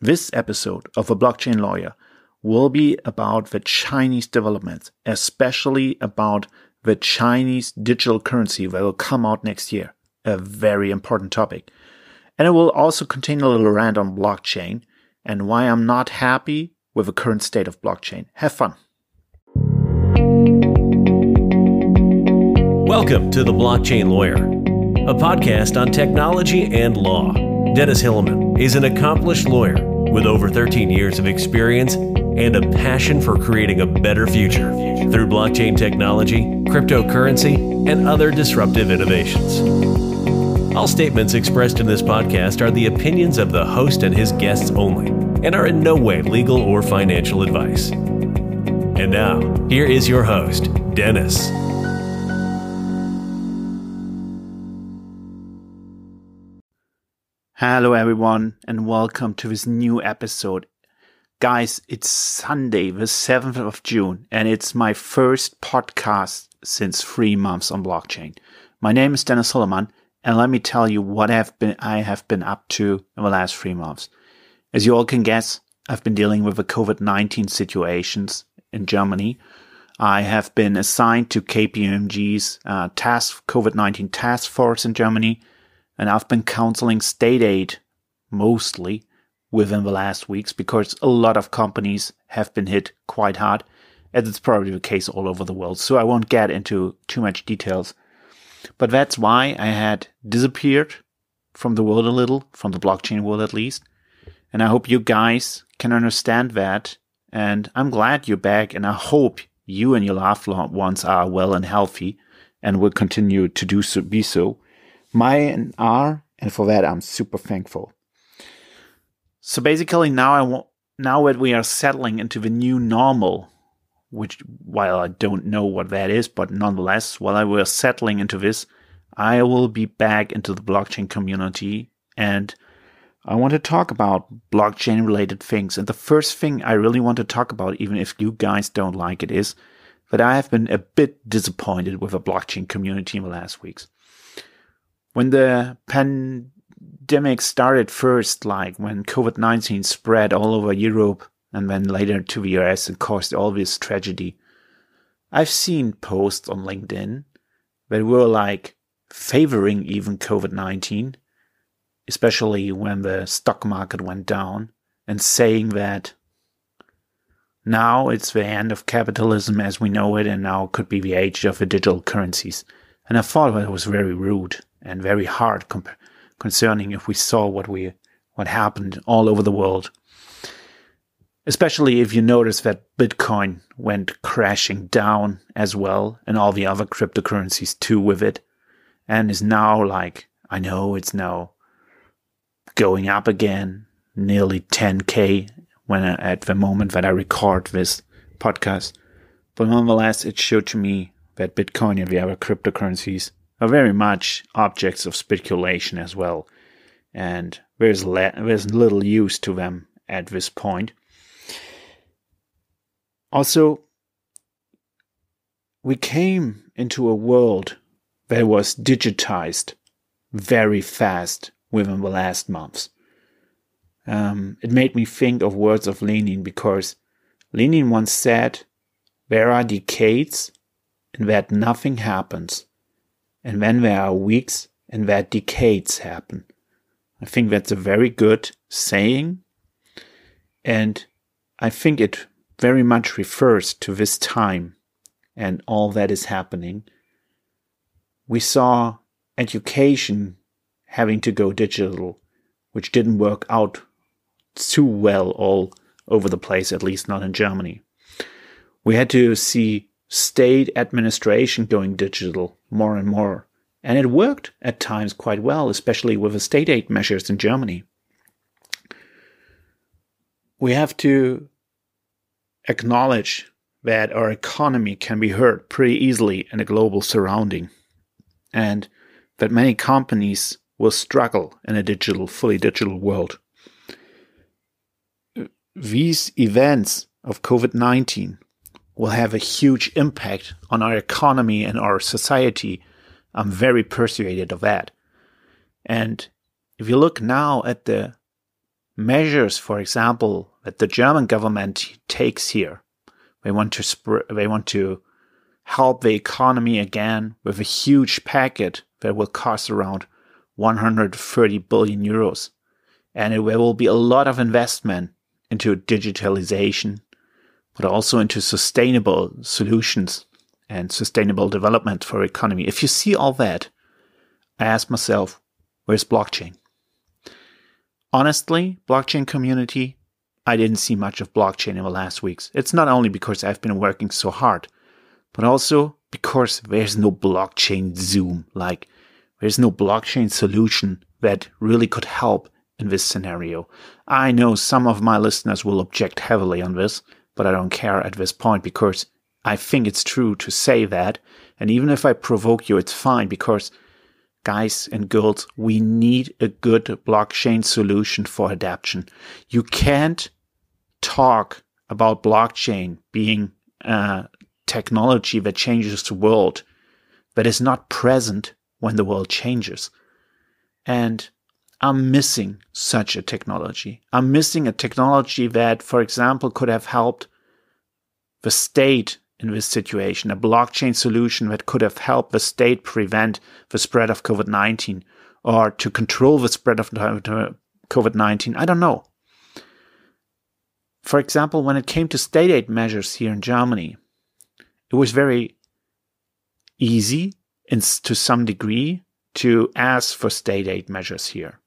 This episode of A Blockchain Lawyer will be about the Chinese developments, especially about the Chinese digital currency that will come out next year. A very important topic. And it will also contain a little rant on blockchain and why I'm not happy with the current state of blockchain. Have fun. Welcome to The Blockchain Lawyer, a podcast on technology and law. Dennis Hillemann is an accomplished lawyer with over 13 years of experience and a passion for creating a better future through blockchain technology, cryptocurrency, and other disruptive innovations. All statements expressed in this podcast are the opinions of the host and his guests only and are in no way legal or financial advice. And now, here is your host, Dennis. Hello, everyone, and welcome to this new episode. Guys, it's Sunday, the 7th of June, and it's my first podcast since three months on blockchain. My name is Dennis Hillemann, and let me tell you what I've been, I have been up to in the last three months. As you all can guess, I've been dealing with the COVID 19 situations in Germany. I have been assigned to KPMG's uh, task COVID 19 task force in Germany and I've been counseling state aid mostly within the last weeks because a lot of companies have been hit quite hard, as it's probably the case all over the world. So I won't get into too much details. But that's why I had disappeared from the world a little, from the blockchain world at least. And I hope you guys can understand that. And I'm glad you're back. And I hope you and your loved ones are well and healthy and will continue to do so, be so mine are, and for that I'm super thankful. So basically, now I want now that we are settling into the new normal, which while I don't know what that is, but nonetheless, while I were settling into this, I will be back into the blockchain community and I want to talk about blockchain related things. And the first thing I really want to talk about, even if you guys don't like it, is that I have been a bit disappointed with the blockchain community in the last weeks when the pandemic started first, like when COVID 19 spread all over Europe and then later to the US and caused all this tragedy, I've seen posts on LinkedIn that were like favoring even COVID 19, especially when the stock market went down, and saying that now it's the end of capitalism as we know it, and now could be the age of the digital currencies. And I thought that was very rude and very hard concerning if we saw what we what happened all over the world. Especially if you notice that Bitcoin went crashing down as well, and all the other cryptocurrencies too with it, and is now like I know it's now going up again, nearly 10k when I, at the moment that I record this podcast. But nonetheless, it showed to me that Bitcoin and the other cryptocurrencies are very much objects of speculation as well, and there's, le- there's little use to them at this point. Also, we came into a world that was digitized very fast within the last months. Um, it made me think of words of Lenin because Lenin once said, There are decades in that nothing happens and then there are weeks and where decades happen. I think that's a very good saying, and I think it very much refers to this time and all that is happening. We saw education having to go digital, which didn't work out too well all over the place, at least not in Germany. We had to see state administration going digital more and more. And it worked at times quite well, especially with the state aid measures in Germany. We have to acknowledge that our economy can be hurt pretty easily in a global surrounding, and that many companies will struggle in a digital, fully digital world. These events of COVID 19 will have a huge impact on our economy and our society. I'm very persuaded of that. And if you look now at the measures, for example, that the German government takes here. They want to sp- they want to help the economy again with a huge packet that will cost around 130 billion euros. And there will be a lot of investment into digitalization, but also into sustainable solutions and sustainable development for economy. If you see all that, I ask myself, where's blockchain? Honestly, blockchain community, I didn't see much of blockchain in the last weeks. It's not only because I've been working so hard, but also because there's no blockchain Zoom. Like, there's no blockchain solution that really could help in this scenario. I know some of my listeners will object heavily on this, but I don't care at this point because I think it's true to say that. And even if I provoke you, it's fine because guys and girls, we need a good blockchain solution for adaptation. You can't talk about blockchain being a technology that changes the world that is not present when the world changes. And I'm missing such a technology. I'm missing a technology that, for example, could have helped the state in this situation, a blockchain solution that could have helped the state prevent the spread of COVID 19 or to control the spread of COVID 19. I don't know. For example, when it came to state aid measures here in Germany, it was very easy in, to some degree to ask for state aid measures here.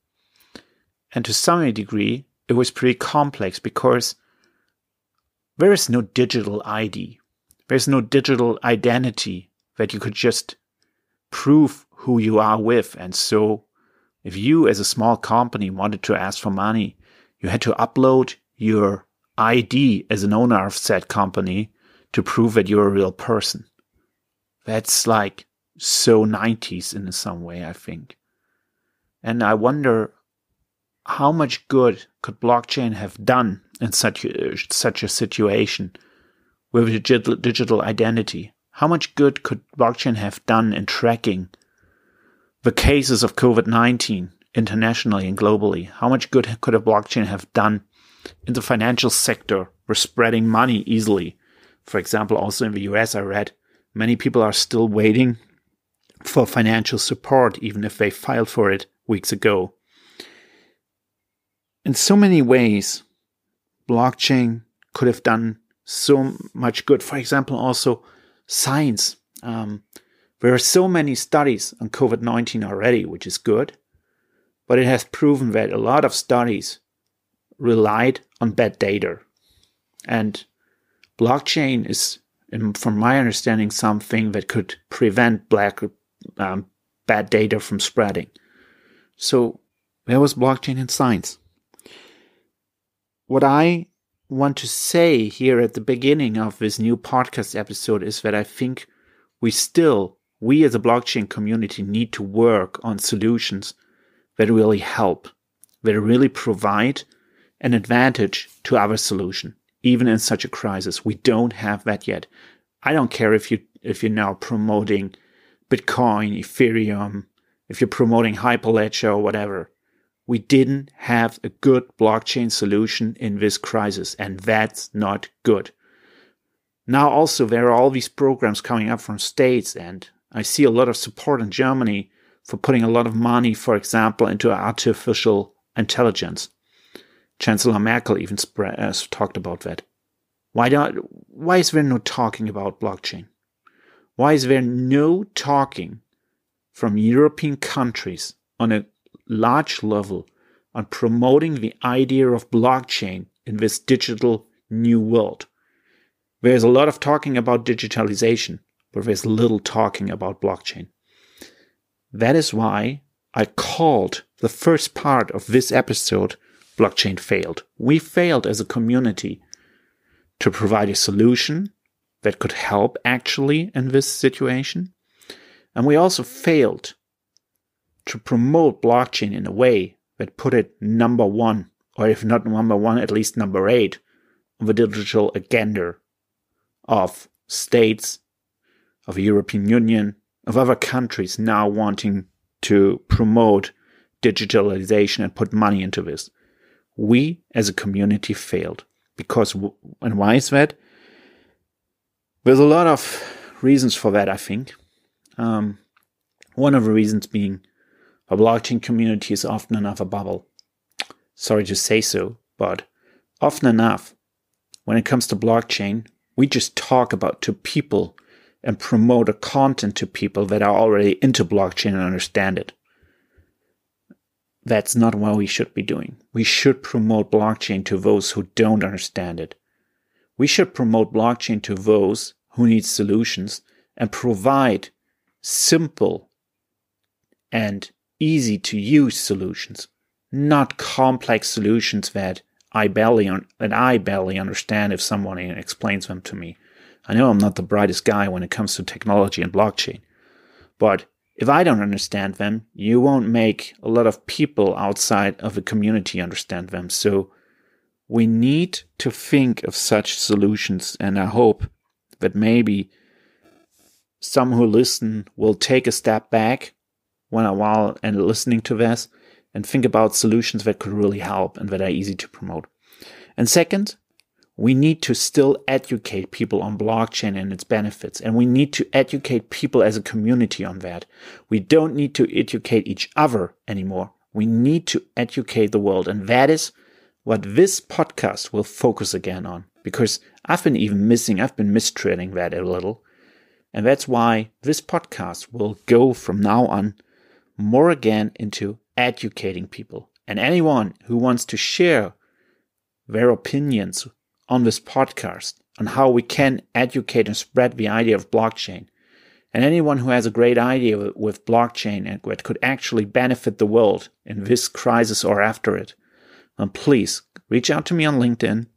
And to some degree, it was pretty complex because there is no digital ID. There's no digital identity that you could just prove who you are with. And so, if you as a small company wanted to ask for money, you had to upload your ID as an owner of said company to prove that you're a real person. That's like so 90s in some way, I think. And I wonder how much good could blockchain have done in such a, such a situation with digital, digital identity? How much good could blockchain have done in tracking the cases of COVID 19 internationally and globally? How much good could a blockchain have done in the financial sector for spreading money easily? For example, also in the US, I read many people are still waiting for financial support, even if they filed for it weeks ago in so many ways, blockchain could have done so much good. For example, also science. Um, there are so many studies on COVID 19 already, which is good, but it has proven that a lot of studies relied on bad data. And blockchain is, from my understanding, something that could prevent black, um, bad data from spreading. So, there was blockchain in science. What I want to say here at the beginning of this new podcast episode is that I think we still, we as a blockchain community, need to work on solutions that really help, that really provide an advantage to our solution, even in such a crisis. We don't have that yet. I don't care if you if you're now promoting Bitcoin, Ethereum, if you're promoting Hyperledger or whatever we didn't have a good blockchain solution in this crisis, and that's not good. Now, also, there are all these programs coming up from states, and I see a lot of support in Germany for putting a lot of money, for example, into artificial intelligence. Chancellor Merkel even spread, uh, talked about that. Why, don't, why is there no talking about blockchain? Why is there no talking from European countries on a large level on promoting the idea of blockchain in this digital new world. There's a lot of talking about digitalization, but there's little talking about blockchain. That is why I called the first part of this episode Blockchain Failed. We failed as a community to provide a solution that could help actually in this situation. And we also failed to promote blockchain in a way that put it number one, or if not number one, at least number eight on the digital agenda of states, of the European Union, of other countries now wanting to promote digitalization and put money into this. we as a community failed. Because, and why is that? There's a lot of reasons for that, I think. Um, one of the reasons being a blockchain community is often enough a bubble. Sorry to say so, but often enough, when it comes to blockchain, we just talk about to people and promote a content to people that are already into blockchain and understand it. That's not what we should be doing. We should promote blockchain to those who don't understand it. We should promote blockchain to those who need solutions and provide simple and easy to use solutions, not complex solutions that I barely un- that I barely understand if someone explains them to me. I know I'm not the brightest guy when it comes to technology and blockchain, but if I don't understand them, you won't make a lot of people outside of the community understand them. So we need to think of such solutions, and I hope that maybe some who listen will take a step back when a while and listening to this and think about solutions that could really help and that are easy to promote. And second, we need to still educate people on blockchain and its benefits. And we need to educate people as a community on that. We don't need to educate each other anymore. We need to educate the world. And that is what this podcast will focus again on. Because I've been even missing, I've been mistreating that a little. And that's why this podcast will go from now on more again into educating people. And anyone who wants to share their opinions on this podcast on how we can educate and spread the idea of blockchain. And anyone who has a great idea with blockchain and that could actually benefit the world in this crisis or after it, then please reach out to me on LinkedIn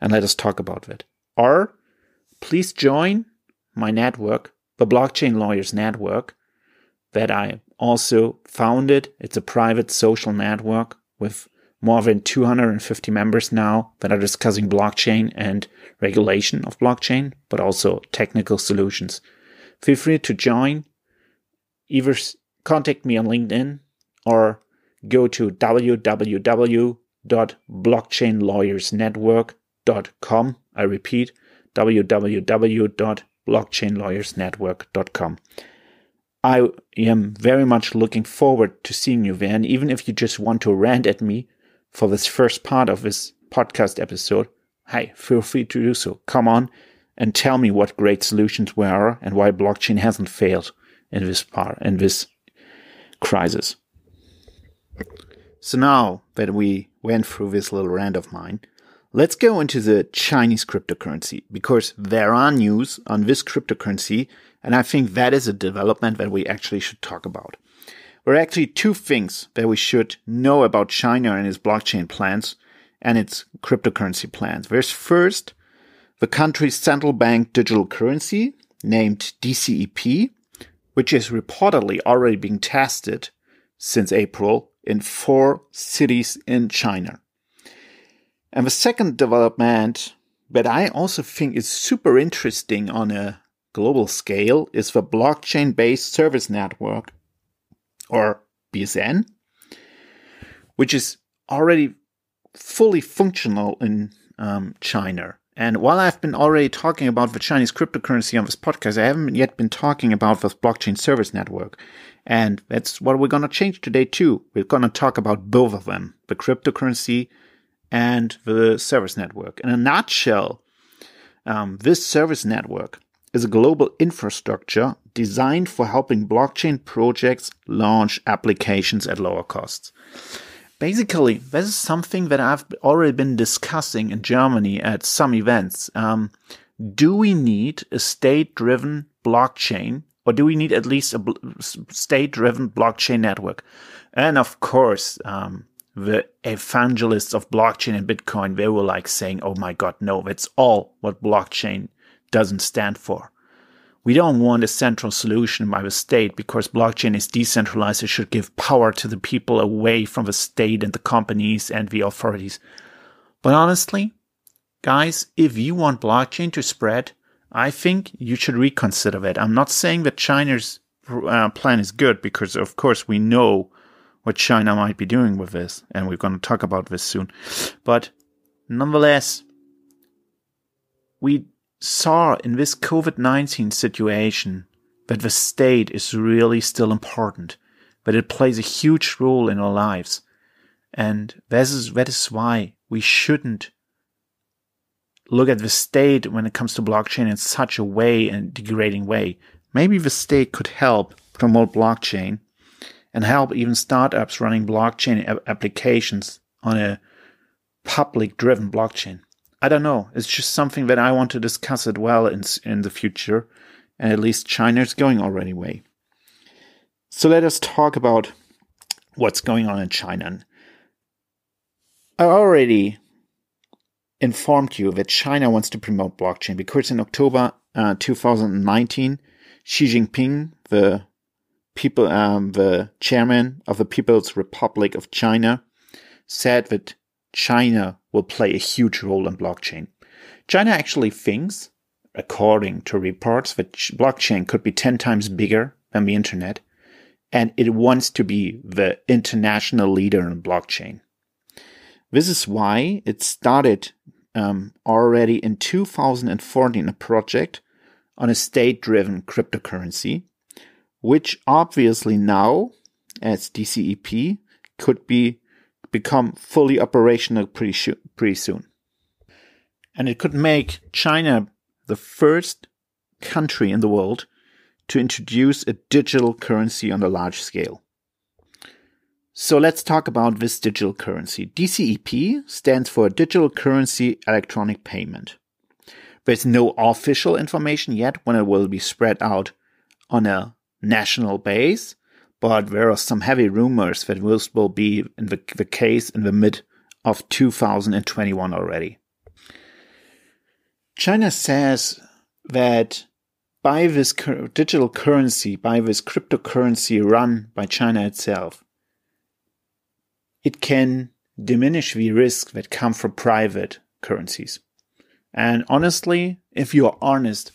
and let us talk about it. Or please join my network, the Blockchain Lawyers Network, that I also founded. It's a private social network with more than 250 members now that are discussing blockchain and regulation of blockchain, but also technical solutions. Feel free to join. Either contact me on LinkedIn or go to www.blockchainlawyersnetwork.com. I repeat, www.blockchainlawyersnetwork.com. I am very much looking forward to seeing you. And even if you just want to rant at me for this first part of this podcast episode, hey, feel free to do so. Come on and tell me what great solutions were and why blockchain hasn't failed in this part, in this crisis. So now that we went through this little rant of mine, let's go into the Chinese cryptocurrency because there are news on this cryptocurrency, and I think that is a development that we actually should talk about. There are actually two things that we should know about China and its blockchain plans and its cryptocurrency plans. There's first the country's central bank digital currency named DCEP, which is reportedly already being tested since April in four cities in China. And the second development that I also think is super interesting on a global scale is the blockchain based service network or BSN, which is already fully functional in um, China. And while I've been already talking about the Chinese cryptocurrency on this podcast, I haven't yet been talking about the blockchain service network. And that's what we're going to change today too. We're going to talk about both of them, the cryptocurrency and the service network. In a nutshell, um, this service network is a global infrastructure designed for helping blockchain projects launch applications at lower costs. Basically, this is something that I've already been discussing in Germany at some events. Um, do we need a state driven blockchain or do we need at least a state driven blockchain network? And of course, um, the evangelists of blockchain and Bitcoin, they were like saying, oh my God, no, that's all what blockchain doesn't stand for. We don't want a central solution by the state because blockchain is decentralized. It should give power to the people away from the state and the companies and the authorities. But honestly, guys, if you want blockchain to spread, I think you should reconsider that. I'm not saying that China's uh, plan is good because, of course, we know what China might be doing with this, and we're going to talk about this soon. But nonetheless, we saw in this COVID 19 situation that the state is really still important, that it plays a huge role in our lives. And that is, that is why we shouldn't look at the state when it comes to blockchain in such a way and degrading way. Maybe the state could help promote blockchain and help even startups running blockchain applications on a public driven blockchain. I don't know. It's just something that I want to discuss it well in, in the future. And at least China is going already way. So let us talk about what's going on in China. I already informed you that China wants to promote blockchain because in October uh, 2019, Xi Jinping, the people, um, the chairman of the People's Republic of China, said that China will play a huge role in blockchain. China actually thinks, according to reports, that blockchain could be 10 times bigger than the internet, and it wants to be the international leader in blockchain. This is why it started um, already in 2014 a project on a state driven cryptocurrency, which obviously now, as DCEP, could be become fully operational pretty, pretty soon. And it could make China the first country in the world to introduce a digital currency on a large scale. So let's talk about this digital currency. DCEP stands for Digital Currency Electronic Payment. There's no official information yet when it will be spread out on a national base, but there are some heavy rumors that this will be in the, the case in the mid of 2021 already. China says that by this digital currency, by this cryptocurrency run by China itself, it can diminish the risk that come from private currencies. And honestly, if you are honest,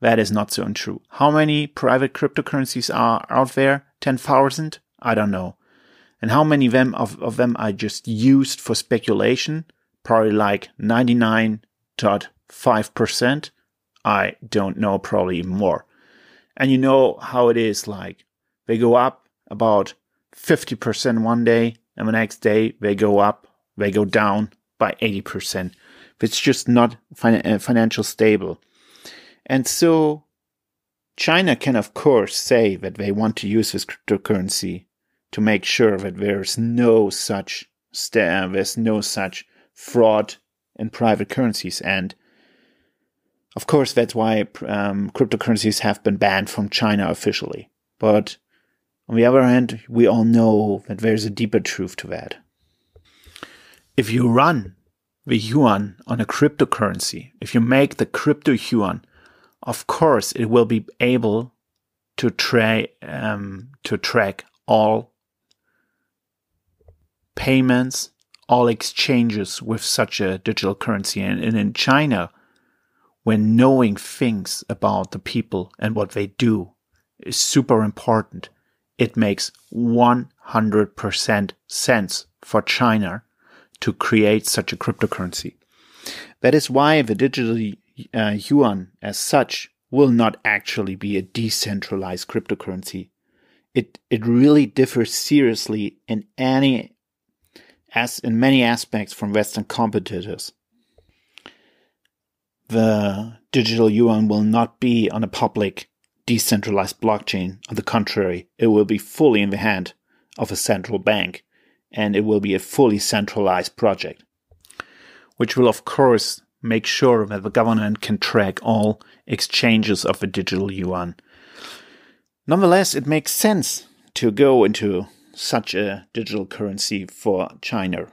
that is not so untrue. How many private cryptocurrencies are out there? 10,000? I don't know. And how many of them, of, of them are just used for speculation? Probably like 99.5%. I don't know, probably more. And you know how it is like they go up about 50% one day, and the next day they go up, they go down by 80%. It's just not fin- uh, financial stable. And so China can, of course, say that they want to use this cryptocurrency to make sure that there's no such st- there's no such fraud in private currencies. And of course, that's why um, cryptocurrencies have been banned from China officially. But on the other hand, we all know that there's a deeper truth to that. If you run the yuan on a cryptocurrency, if you make the crypto yuan, of course it will be able to try um, to track all payments, all exchanges with such a digital currency. And, and in China, when knowing things about the people and what they do is super important, it makes 100% sense for China to create such a cryptocurrency. That is why the digital uh, yuan as such will not actually be a decentralized cryptocurrency. It, it really differs seriously in any as in many aspects from Western competitors. The digital yuan will not be on a public decentralized blockchain. On the contrary, it will be fully in the hand of a central bank and it will be a fully centralized project, which will, of course, make sure that the government can track all exchanges of the digital yuan. Nonetheless, it makes sense to go into such a digital currency for China.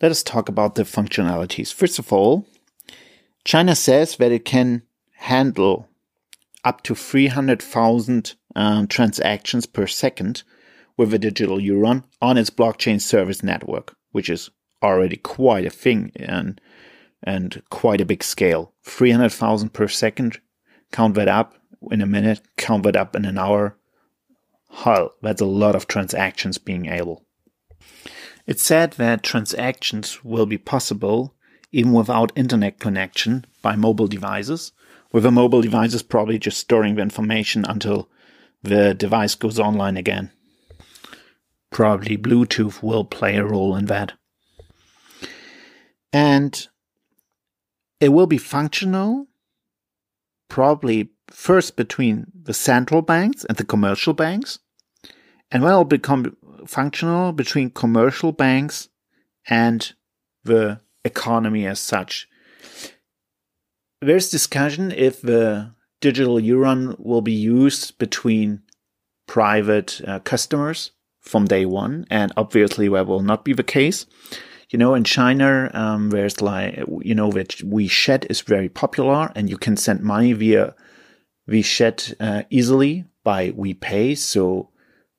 Let us talk about the functionalities. First of all, China says that it can handle up to 300,000 um, transactions per second with a digital yuan on its blockchain service network, which is already quite a thing and and quite a big scale. 300,000 per second. Count that up in a minute, count that up in an hour. Hell, that's a lot of transactions being able. It's said that transactions will be possible even without internet connection by mobile devices, with a mobile devices probably just storing the information until the device goes online again. Probably Bluetooth will play a role in that. And it will be functional, probably first between the central banks and the commercial banks, and then it'll become functional between commercial banks and the economy as such. There's discussion if the digital yuan will be used between private uh, customers from day one, and obviously that will not be the case. You know, in China, um, there's like, you know, that WeChat is very popular and you can send money via WeChat uh, easily by WePay. So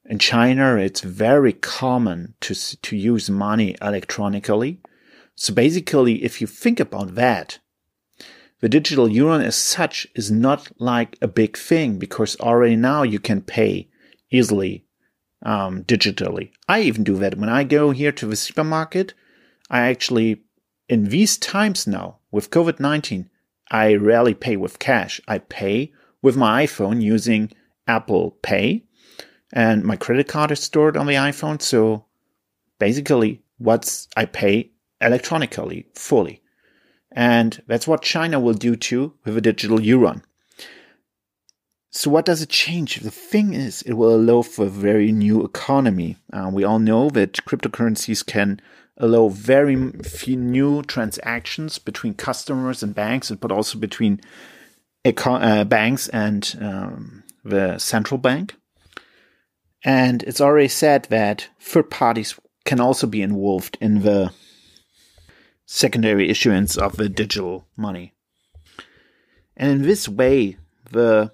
in China, it's very common to, to use money electronically. So basically, if you think about that, the digital yuan as such is not like a big thing because already now you can pay easily um, digitally. I even do that when I go here to the supermarket. I actually, in these times now with COVID 19, I rarely pay with cash. I pay with my iPhone using Apple Pay, and my credit card is stored on the iPhone. So basically, what's I pay electronically fully. And that's what China will do too with a digital yuan. So what does it change? The thing is, it will allow for a very new economy. Uh, we all know that cryptocurrencies can allow very few new transactions between customers and banks, but also between uh, banks and um, the central bank. And it's already said that third parties can also be involved in the secondary issuance of the digital money. And in this way, the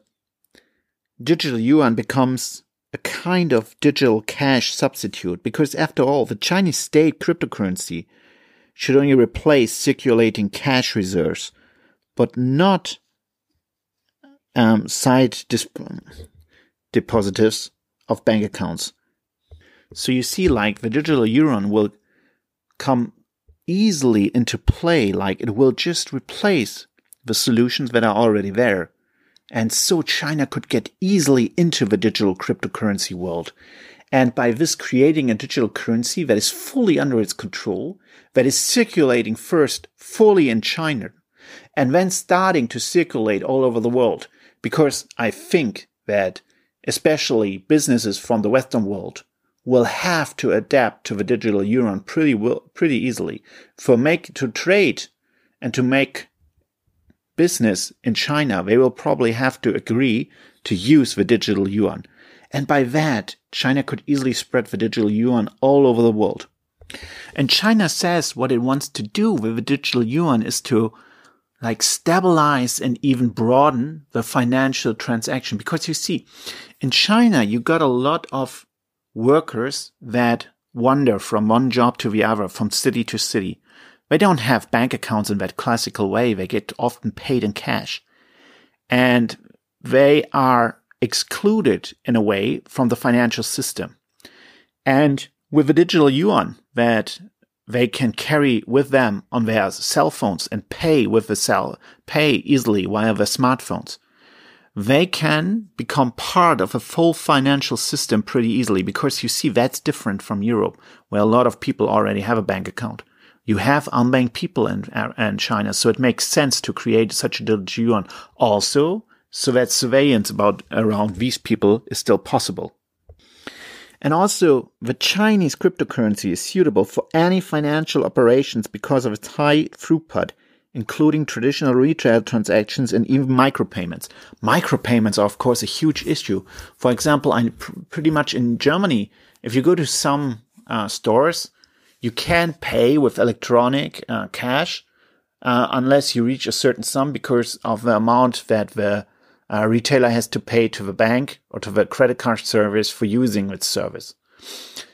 digital yuan becomes a kind of digital cash substitute because, after all, the Chinese state cryptocurrency should only replace circulating cash reserves, but not um, side depositors of bank accounts. So you see, like the digital yuan will come easily into play, like it will just replace the solutions that are already there. And so China could get easily into the digital cryptocurrency world. And by this creating a digital currency that is fully under its control, that is circulating first fully in China, and then starting to circulate all over the world. Because I think that especially businesses from the Western world will have to adapt to the digital yuan pretty pretty easily for make to trade and to make business in China. They will probably have to agree to use the digital yuan. And by that, China could easily spread the digital yuan all over the world. And China says what it wants to do with the digital yuan is to like stabilize and even broaden the financial transaction. Because you see, in China, you got a lot of workers that wander from one job to the other, from city to city. They don't have bank accounts in that classical way. They get often paid in cash. And they are excluded in a way from the financial system. And with the digital yuan that they can carry with them on their cell phones and pay with the cell, pay easily via their smartphones, they can become part of a full financial system pretty easily because you see that's different from Europe, where a lot of people already have a bank account. You have unbanked people in, in China, so it makes sense to create such a digital yuan also, so that surveillance about around these people is still possible. And also, the Chinese cryptocurrency is suitable for any financial operations because of its high throughput including traditional retail transactions and even micropayments. Micropayments are, of course, a huge issue. For example, I pr- pretty much in Germany, if you go to some uh, stores, you can't pay with electronic uh, cash uh, unless you reach a certain sum because of the amount that the uh, retailer has to pay to the bank or to the credit card service for using its service.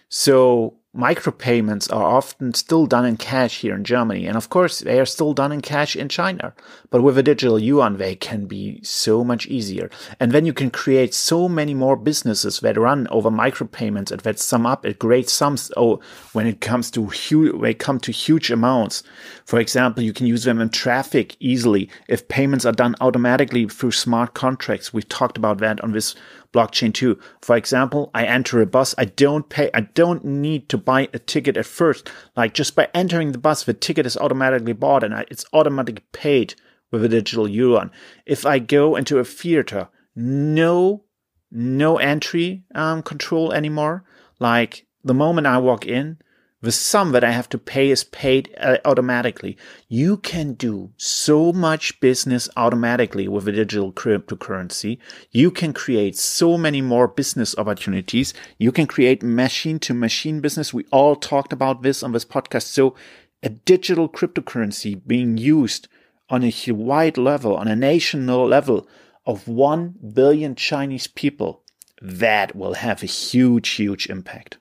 So micropayments are often still done in cash here in Germany. And of course, they are still done in cash in China. But with a digital yuan, they can be so much easier. And then you can create so many more businesses that run over micropayments and that sum up at great sums. Oh, when it comes to huge, they come to huge amounts. For example, you can use them in traffic easily if payments are done automatically through smart contracts. We've talked about that on this blockchain too. For example, I enter a bus. I don't pay. I don't need to buy a ticket at first. Like just by entering the bus, the ticket is automatically bought and it's automatically paid with a digital yuan. If I go into a theater, no, no entry um, control anymore. Like the moment I walk in, the sum that I have to pay is paid uh, automatically. You can do so much business automatically with a digital cryptocurrency. You can create so many more business opportunities. You can create machine to machine business. We all talked about this on this podcast. So a digital cryptocurrency being used on a wide level, on a national level of 1 billion Chinese people, that will have a huge, huge impact.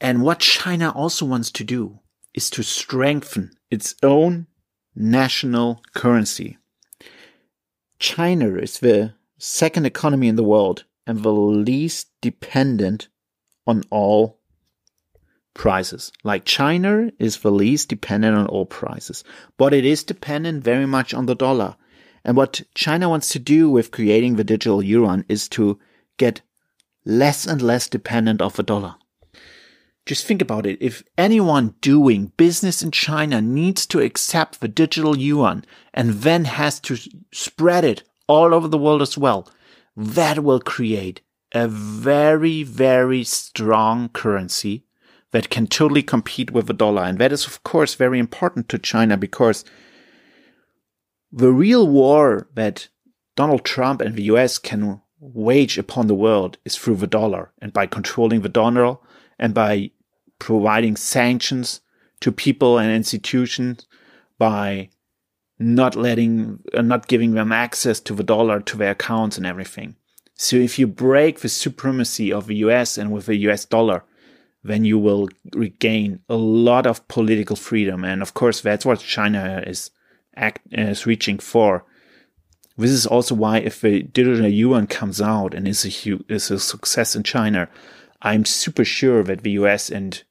And what China also wants to do is to strengthen its own national currency. China is the second economy in the world and the least dependent on all prices. Like China is the least dependent on all prices, but it is dependent very much on the dollar. And what China wants to do with creating the digital yuan is to get less and less dependent of the dollar. Just think about it. If anyone doing business in China needs to accept the digital yuan and then has to spread it all over the world as well, that will create a very, very strong currency that can totally compete with the dollar. And that is, of course, very important to China because the real war that Donald Trump and the US can wage upon the world is through the dollar and by controlling the dollar and by providing sanctions to people and institutions by not letting, uh, not giving them access to the dollar, to their accounts and everything. So if you break the supremacy of the US and with the US dollar, then you will regain a lot of political freedom. And of course, that's what China is act, is reaching for. This is also why if the digital yuan comes out and is a, is a success in China, I'm super sure that the US and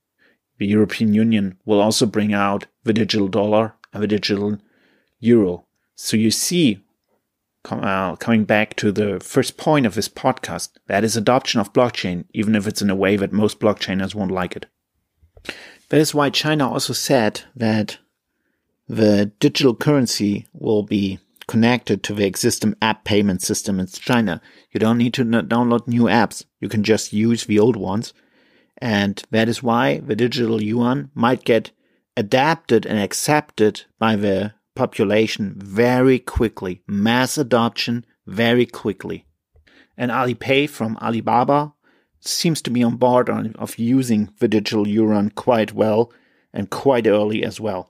the European Union will also bring out the digital dollar and the digital euro. So you see, uh, coming back to the first point of this podcast, that is adoption of blockchain, even if it's in a way that most blockchainers won't like it. That is why China also said that the digital currency will be connected to the existing app payment system in China. You don't need to download new apps. You can just use the old ones and that is why the digital yuan might get adapted and accepted by the population very quickly. Mass adoption very quickly. And Alipay from Alibaba seems to be on board on, of using the digital yuan quite well and quite early as well.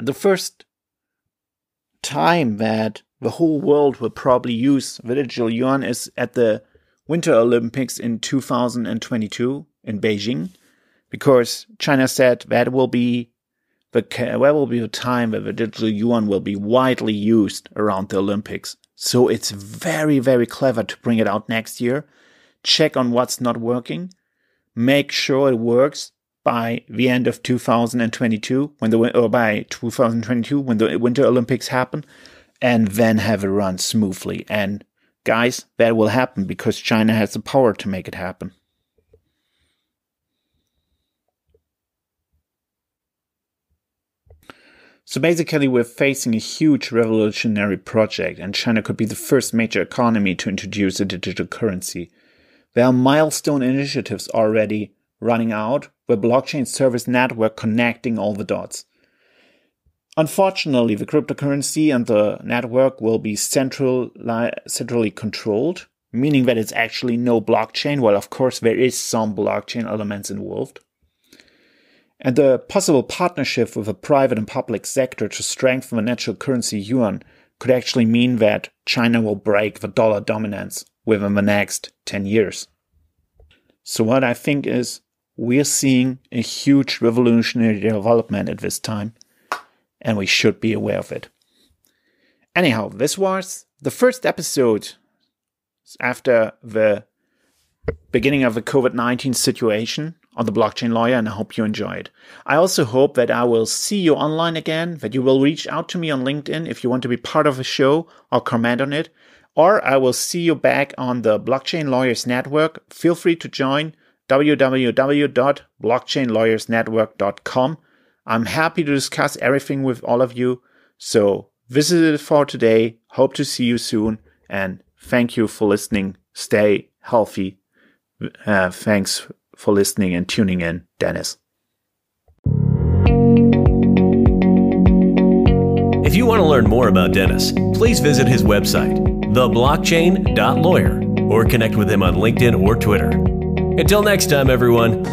And the first time that the whole world will probably use the digital yuan is at the Winter Olympics in 2022 in Beijing because China said that will be the that will be the time where the digital yuan will be widely used around the Olympics. So it's very very clever to bring it out next year. Check on what's not working. Make sure it works by the end of 2022 when the or by 2022 when the Winter Olympics happen and then have it run smoothly and guys that will happen because China has the power to make it happen. So basically, we're facing a huge revolutionary project, and China could be the first major economy to introduce a digital currency. There are milestone initiatives already running out, with blockchain service network connecting all the dots. Unfortunately, the cryptocurrency and the network will be central, centrally controlled, meaning that it's actually no blockchain. Well, of course, there is some blockchain elements involved. And the possible partnership with the private and public sector to strengthen the natural currency yuan could actually mean that China will break the dollar dominance within the next 10 years. So what I think is we're seeing a huge revolutionary development at this time, and we should be aware of it. Anyhow, this was the first episode after the beginning of the COVID 19 situation on the blockchain lawyer, and I hope you enjoyed. I also hope that I will see you online again, that you will reach out to me on LinkedIn if you want to be part of a show or comment on it, or I will see you back on the Blockchain Lawyers Network. Feel free to join www.blockchainlawyersnetwork.com. I'm happy to discuss everything with all of you. So, visit it for today. Hope to see you soon, and thank you for listening. Stay healthy. Uh, thanks for listening and tuning in, Dennis. If you want to learn more about Dennis, please visit his website, theblockchain.lawyer, or connect with him on LinkedIn or Twitter. Until next time, everyone.